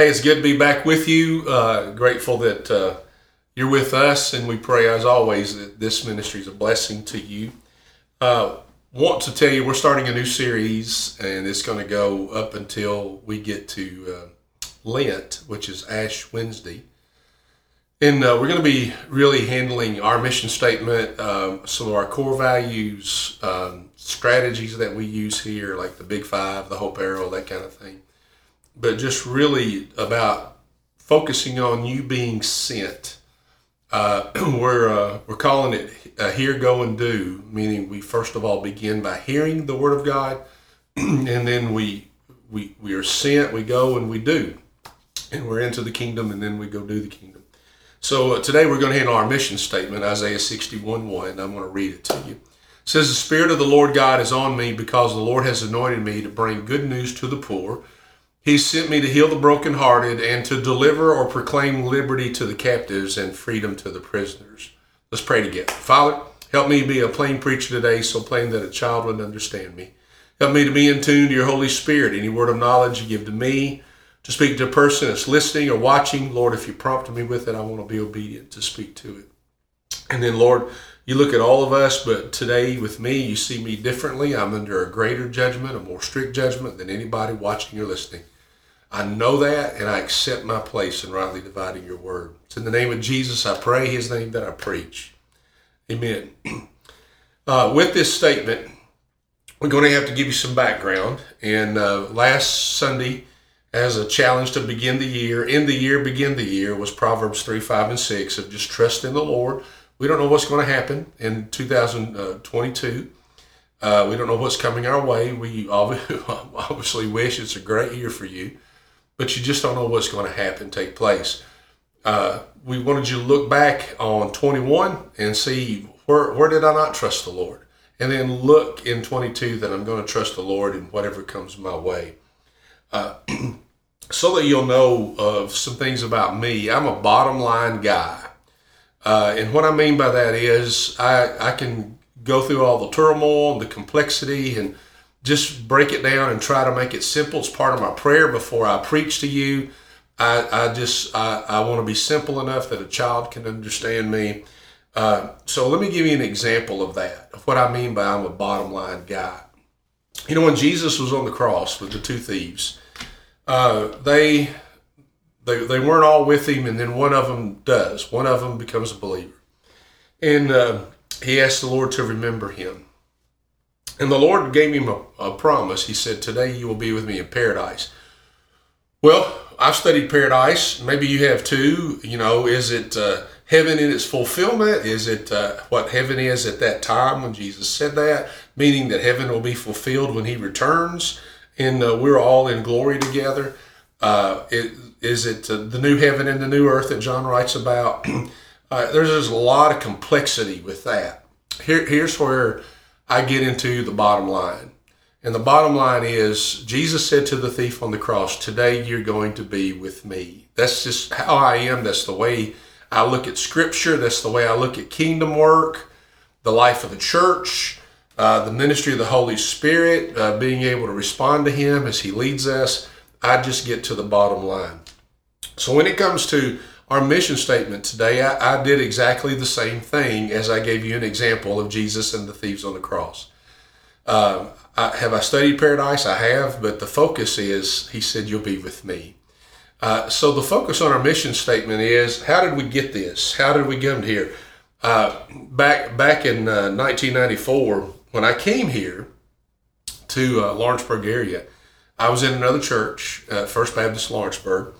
Hey, it's good to be back with you. Uh, grateful that uh, you're with us, and we pray, as always, that this ministry is a blessing to you. Uh, want to tell you, we're starting a new series, and it's going to go up until we get to uh, Lent, which is Ash Wednesday. And uh, we're going to be really handling our mission statement, um, some of our core values, um, strategies that we use here, like the Big Five, the Hope Arrow, that kind of thing but just really about focusing on you being sent. Uh, we're uh, we're calling it uh, hear, go, and do, meaning we first of all begin by hearing the word of God, and then we we we are sent, we go and we do, and we're into the kingdom, and then we go do the kingdom. So uh, today we're going to handle our mission statement, Isaiah 61 1. I'm going to read it to you. It says, The Spirit of the Lord God is on me because the Lord has anointed me to bring good news to the poor. He sent me to heal the brokenhearted and to deliver or proclaim liberty to the captives and freedom to the prisoners. Let's pray together. Father, help me be a plain preacher today, so plain that a child would understand me. Help me to be in tune to your Holy Spirit. Any word of knowledge you give to me to speak to a person that's listening or watching, Lord, if you prompt me with it, I want to be obedient to speak to it. And then, Lord, you look at all of us, but today with me, you see me differently. I'm under a greater judgment, a more strict judgment than anybody watching or listening. I know that and I accept my place in rightly dividing your word. It's in the name of Jesus I pray, his name that I preach. Amen. Uh, with this statement, we're going to have to give you some background. And uh, last Sunday, as a challenge to begin the year, in the year, begin the year, was Proverbs 3, 5, and 6 of just trust in the Lord. We don't know what's going to happen in 2022. Uh, we don't know what's coming our way. We obviously wish it's a great year for you but you just don't know what's going to happen, take place. Uh, we wanted you to look back on 21 and see where, where did I not trust the Lord? And then look in 22 that I'm going to trust the Lord in whatever comes my way. Uh, so that you'll know of some things about me. I'm a bottom line guy. Uh, and what I mean by that is I, I can go through all the turmoil, and the complexity, and just break it down and try to make it simple. It's part of my prayer before I preach to you. I, I just I, I want to be simple enough that a child can understand me. Uh, so let me give you an example of that, of what I mean by I'm a bottom line guy. You know, when Jesus was on the cross with the two thieves, uh, they, they they weren't all with him, and then one of them does. One of them becomes a believer, and uh, he asked the Lord to remember him. And the Lord gave him a, a promise. He said, Today you will be with me in paradise. Well, I've studied paradise. Maybe you have too. You know, is it uh, heaven in its fulfillment? Is it uh, what heaven is at that time when Jesus said that? Meaning that heaven will be fulfilled when he returns and uh, we're all in glory together. Uh, it, is it the new heaven and the new earth that John writes about? Uh, there's just a lot of complexity with that. Here, here's where I get into the bottom line. And the bottom line is Jesus said to the thief on the cross, Today you're going to be with me. That's just how I am. That's the way I look at Scripture. That's the way I look at kingdom work, the life of the church, uh, the ministry of the Holy Spirit, uh, being able to respond to Him as He leads us. I just get to the bottom line. So when it comes to our mission statement today, I, I, did exactly the same thing as I gave you an example of Jesus and the thieves on the cross. Uh, I, have I studied paradise? I have, but the focus is, he said, you'll be with me. Uh, so the focus on our mission statement is, how did we get this? How did we come here? Uh, back back in 1994, uh, when I came here to uh, Lawrenceburg area, I was in another church, uh, First Baptist Lawrenceburg,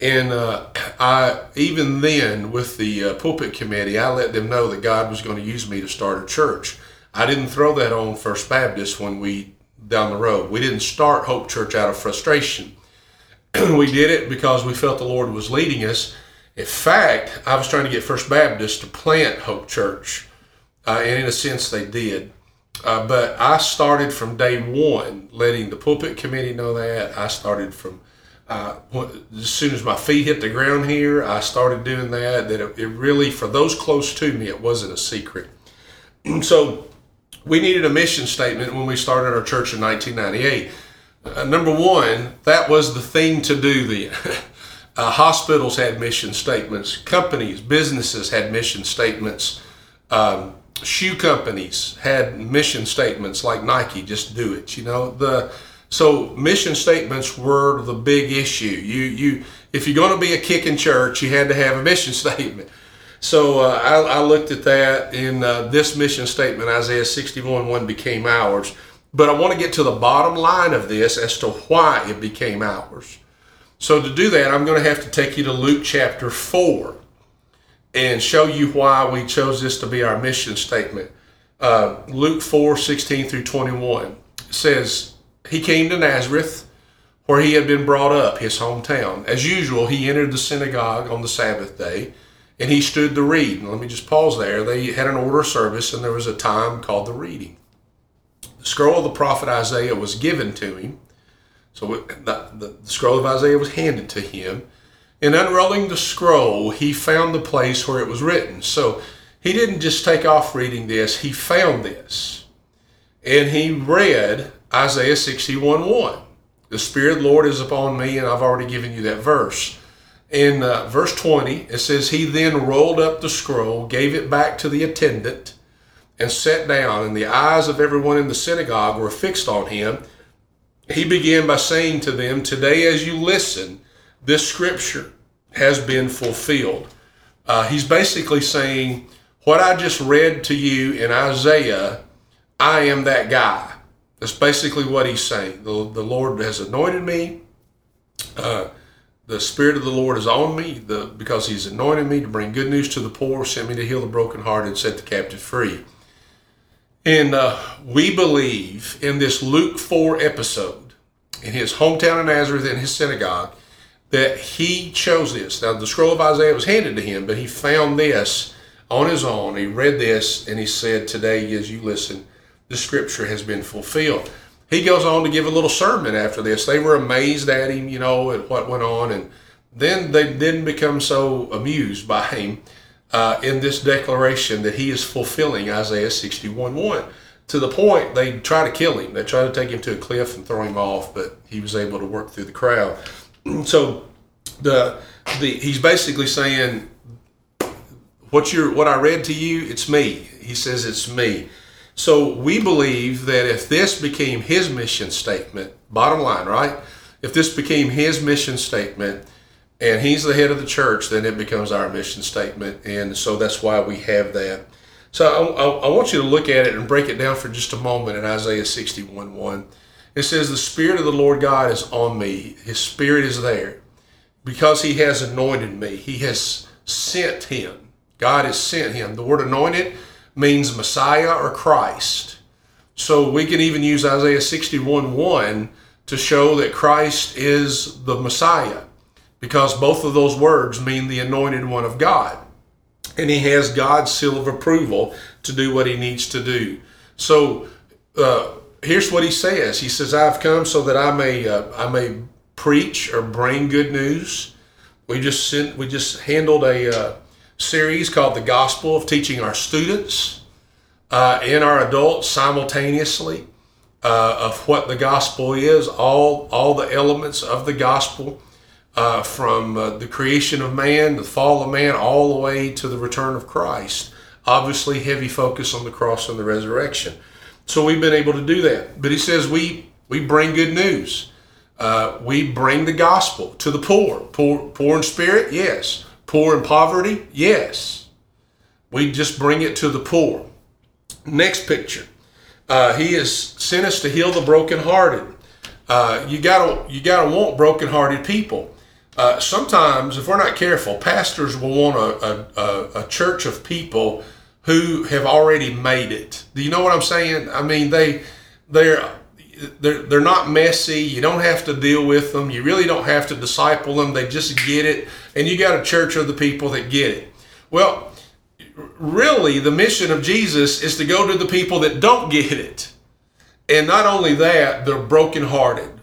and uh, I even then with the uh, pulpit committee, I let them know that God was going to use me to start a church. I didn't throw that on First Baptist when we down the road. We didn't start Hope Church out of frustration. we did it because we felt the Lord was leading us. In fact, I was trying to get First Baptist to plant Hope Church, uh, and in a sense, they did. Uh, but I started from day one, letting the pulpit committee know that. I started from uh, as soon as my feet hit the ground here, I started doing that. That it, it really, for those close to me, it wasn't a secret. so we needed a mission statement when we started our church in 1998. Uh, number one, that was the thing to do then. Uh, hospitals had mission statements. Companies, businesses had mission statements. Um, shoe companies had mission statements like Nike, just do it. You know the so mission statements were the big issue. You you if you're going to be a kicking church, you had to have a mission statement. So uh, I, I, looked at that in uh, this mission statement, Isaiah 61 1 became ours. But I want to get to the bottom line of this as to why it became ours. So to do that, I'm going to have to take you to Luke chapter 4 and show you why we chose this to be our mission statement. Uh, Luke 4 16 through 21 says, He came to Nazareth, where he had been brought up, his hometown. As usual, he entered the synagogue on the Sabbath day and he stood to read. And let me just pause there. They had an order service, and there was a time called the reading. The scroll of the prophet Isaiah was given to him. So the, the, the scroll of Isaiah was handed to him. In unrolling the scroll, he found the place where it was written. So he didn't just take off reading this, he found this. And he read Isaiah 61 1. The Spirit of the Lord is upon me, and I've already given you that verse in uh, verse 20, it says, He then rolled up the scroll, gave it back to the attendant, and sat down, and the eyes of everyone in the synagogue were fixed on him. He began by saying to them, Today, as you listen, this scripture has been fulfilled. Uh, he's basically saying, What I just read to you in Isaiah, I am that guy. That's basically what he's saying. The, the Lord has anointed me. Uh, the Spirit of the Lord is on me the, because He's anointed me to bring good news to the poor, sent me to heal the brokenhearted, set the captive free. And uh, we believe in this Luke 4 episode, in his hometown of Nazareth, in his synagogue, that he chose this. Now, the scroll of Isaiah was handed to him, but he found this on his own. He read this and he said, Today, as you listen, the scripture has been fulfilled he goes on to give a little sermon after this. They were amazed at him, you know, at what went on, and then they didn't become so amused by him uh, in this declaration that he is fulfilling Isaiah 61 1 to the point they try to kill him. They try to take him to a cliff and throw him off, but he was able to work through the crowd. So the the he's basically saying what you what I read to you, it's me. He says it's me. So we believe that if this became his mission statement, bottom line, right? If this became his mission statement and he's the head of the church, then it becomes our mission statement. And so that's why we have that. So I, I, I want you to look at it and break it down for just a moment in Isaiah 61 1. It says, The Spirit of the Lord God is on me. His Spirit is there because He has anointed me. He has sent Him. God has sent Him. The word anointed means Messiah or Christ. So we can even use Isaiah 61 1 to show that Christ is the Messiah because both of those words mean the anointed one of God. And he has God's seal of approval to do what he needs to do. So uh, here's what he says He says, I've come so that I may, uh, I may preach or bring good news. We just sent, we just handled a, uh, series called The Gospel of Teaching Our Students uh, and our adults simultaneously uh, of what the gospel is, all, all the elements of the gospel. Uh, from uh, the creation of man, the fall of man, all the way to the return of Christ. Obviously, heavy focus on the cross and the resurrection. So we've been able to do that. But he says we we bring good news. Uh, we bring the gospel to the poor. Poor, poor in spirit, yes. Poor and poverty? Yes. We just bring it to the poor. Next picture. Uh, he has sent us to heal the brokenhearted. Uh, you gotta you gotta want brokenhearted people. Uh, sometimes, if we're not careful, pastors will want a, a, a, church of people who have already made it. Do you know what I'm saying? I mean, they they're they're, they're not messy. You don't have to deal with them. You really don't have to disciple them. They just get it. And you got a church of the people that get it. Well, really, the mission of Jesus is to go to the people that don't get it. And not only that, they're brokenhearted.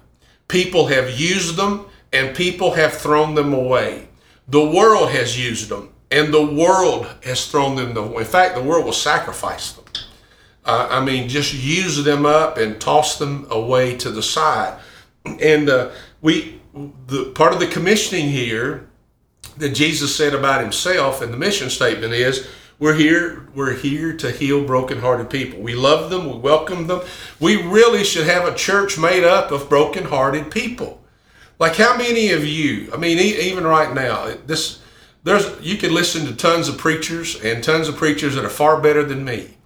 People have used them and people have thrown them away. The world has used them and the world has thrown them away. In fact, the world will sacrifice them. Uh, I mean, just use them up and toss them away to the side. And uh, we the part of the commissioning here that Jesus said about himself and the mission statement is we're here we're here to heal brokenhearted people. We love them, we welcome them. We really should have a church made up of brokenhearted people. Like how many of you, I mean even right now, this there's you can listen to tons of preachers and tons of preachers that are far better than me.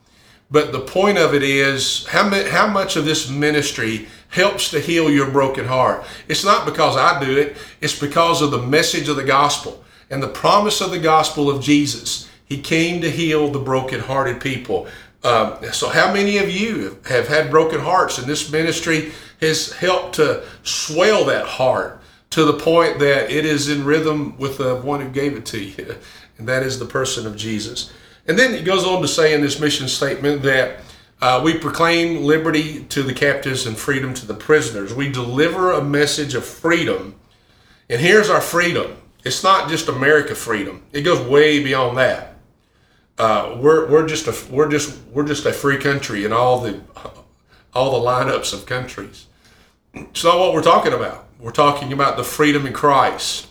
But the point of it is how, much of this ministry helps to heal your broken heart. It's not because I do it, it's because of the message of the gospel and the promise of the gospel of Jesus. He came to heal the broken-hearted people. Um, so, how many of you have had broken hearts, and this ministry has helped to swell that heart to the point that it is in rhythm with the one who gave it to you, and that is the person of Jesus. And then it goes on to say in this mission statement that uh, we proclaim liberty to the captives and freedom to the prisoners. We deliver a message of freedom. And here's our freedom it's not just America freedom, it goes way beyond that. Uh, we're, we're just a we're just we're just a free country in all the all the lineups of countries. It's not what we're talking about. We're talking about the freedom in Christ.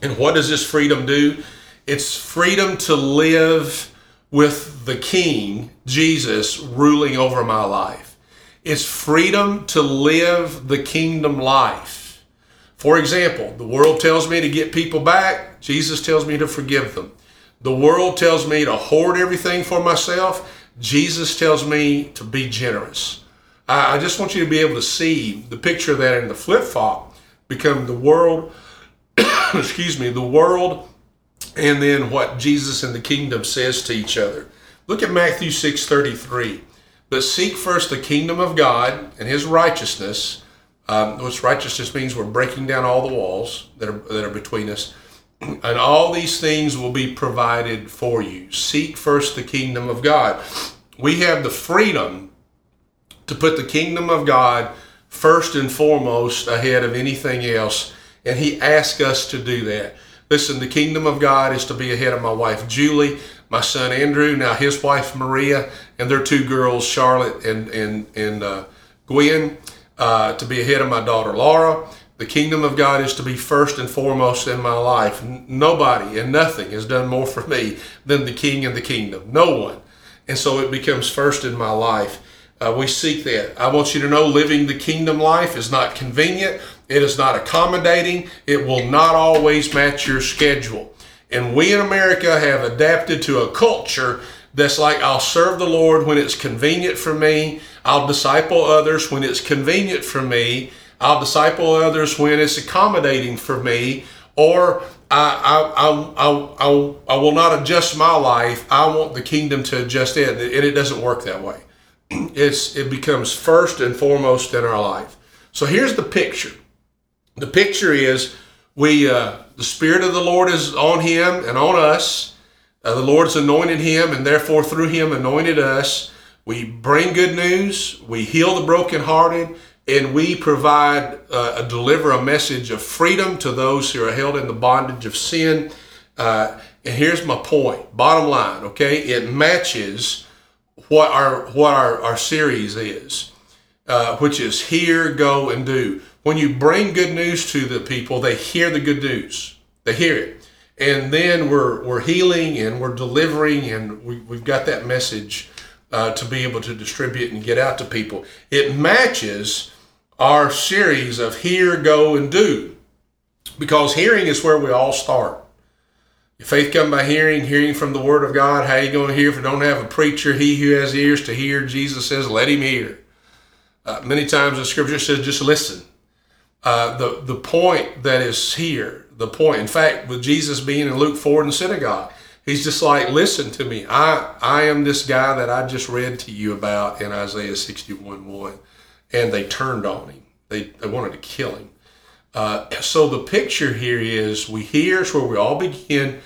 And what does this freedom do? It's freedom to live with the King, Jesus, ruling over my life. It's freedom to live the kingdom life. For example, the world tells me to get people back, Jesus tells me to forgive them. The world tells me to hoard everything for myself, Jesus tells me to be generous. I just want you to be able to see the picture of that in the flip flop become the world, excuse me, the world and then what Jesus and the kingdom says to each other. Look at Matthew 6:33. But seek first the kingdom of God and his righteousness, um, which righteousness means we're breaking down all the walls that are, that are between us, and all these things will be provided for you. Seek first the kingdom of God. We have the freedom to put the kingdom of God first and foremost ahead of anything else, and he asks us to do that. Listen, the kingdom of God is to be ahead of my wife Julie, my son Andrew, now his wife Maria, and their two girls Charlotte and and and uh, Gwen. Uh, to be ahead of my daughter Laura. The kingdom of God is to be first and foremost in my life. Nobody and nothing has done more for me than the King and the kingdom. No one. And so it becomes first in my life. Uh, we seek that. I want you to know living the kingdom life is not convenient. It is not accommodating. It will not always match your schedule. And we in America have adapted to a culture that's like, I'll serve the Lord when it's convenient for me. I'll disciple others when it's convenient for me. I'll disciple others when it's accommodating for me. Or I, I, I, I, I, will not adjust my life. I want the kingdom to adjust it. And it doesn't work that way. It's, it becomes first and foremost in our life. So here's the picture the picture is we uh, the spirit of the Lord is on him and on us. Uh, the Lord's anointed him, and therefore through him anointed us. We bring good news. We heal the brokenhearted, and we provide uh, deliver a message of freedom to those who are held in the bondage of sin. Uh, and here's my point. Bottom line, okay, it matches what our what our, our series is, uh, which is here go, and do when you bring good news to the people, they hear the good news. They hear it. And then we're, we're healing and we're delivering, and we, we've got that message uh, to be able to distribute and get out to people. It matches our series of hear, go, and do. Because hearing is where we all start. Faith come by hearing, hearing from the Word of God. How you going to hear if you don't have a preacher? He who has ears to hear, Jesus says, let him hear. Uh, many times the scripture says, just listen. Uh, the the point that is here, the point. In fact, with Jesus being in Luke four in the synagogue, he's just like, listen to me. I I am this guy that I just read to you about in Isaiah sixty one one, and they turned on him. They they wanted to kill him. Uh, so the picture here is we hear is where we all begin,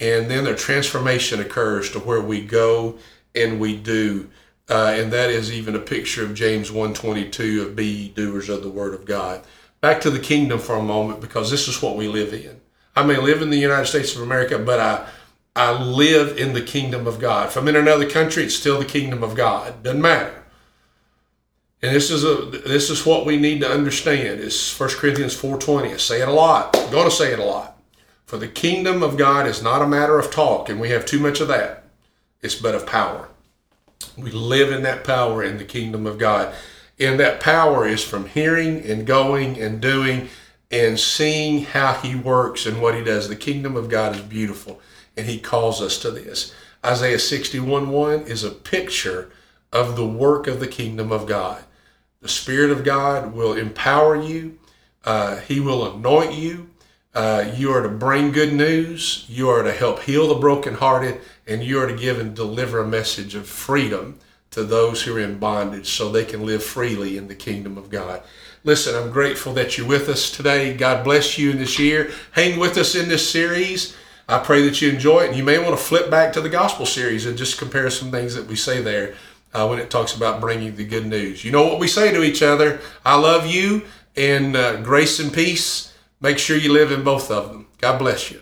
and then the transformation occurs to where we go and we do. Uh, and that is even a picture of James 122 of be doers of the word of God back to the kingdom for a moment because this is what we live in. I may live in the United States of America, but I I live in the kingdom of God. If I'm in another country, it's still the kingdom of God. Doesn't matter. And this is a this is what we need to understand. Is 1 Corinthians 4:20. I say it a lot. I'm going to say it a lot. For the kingdom of God is not a matter of talk, and we have too much of that. It's but of power. We live in that power in the kingdom of God. And that power is from hearing and going and doing and seeing how he works and what he does. The kingdom of God is beautiful, and he calls us to this. Isaiah 61 1 is a picture of the work of the kingdom of God. The Spirit of God will empower you, uh, He will anoint you. Uh, you are to bring good news, you are to help heal the brokenhearted, and you are to give and deliver a message of freedom to those who are in bondage so they can live freely in the kingdom of God. Listen, I'm grateful that you're with us today. God bless you in this year. Hang with us in this series. I pray that you enjoy it. And you may want to flip back to the gospel series and just compare some things that we say there uh, when it talks about bringing the good news. You know what we say to each other I love you and uh, grace and peace. Make sure you live in both of them. God bless you.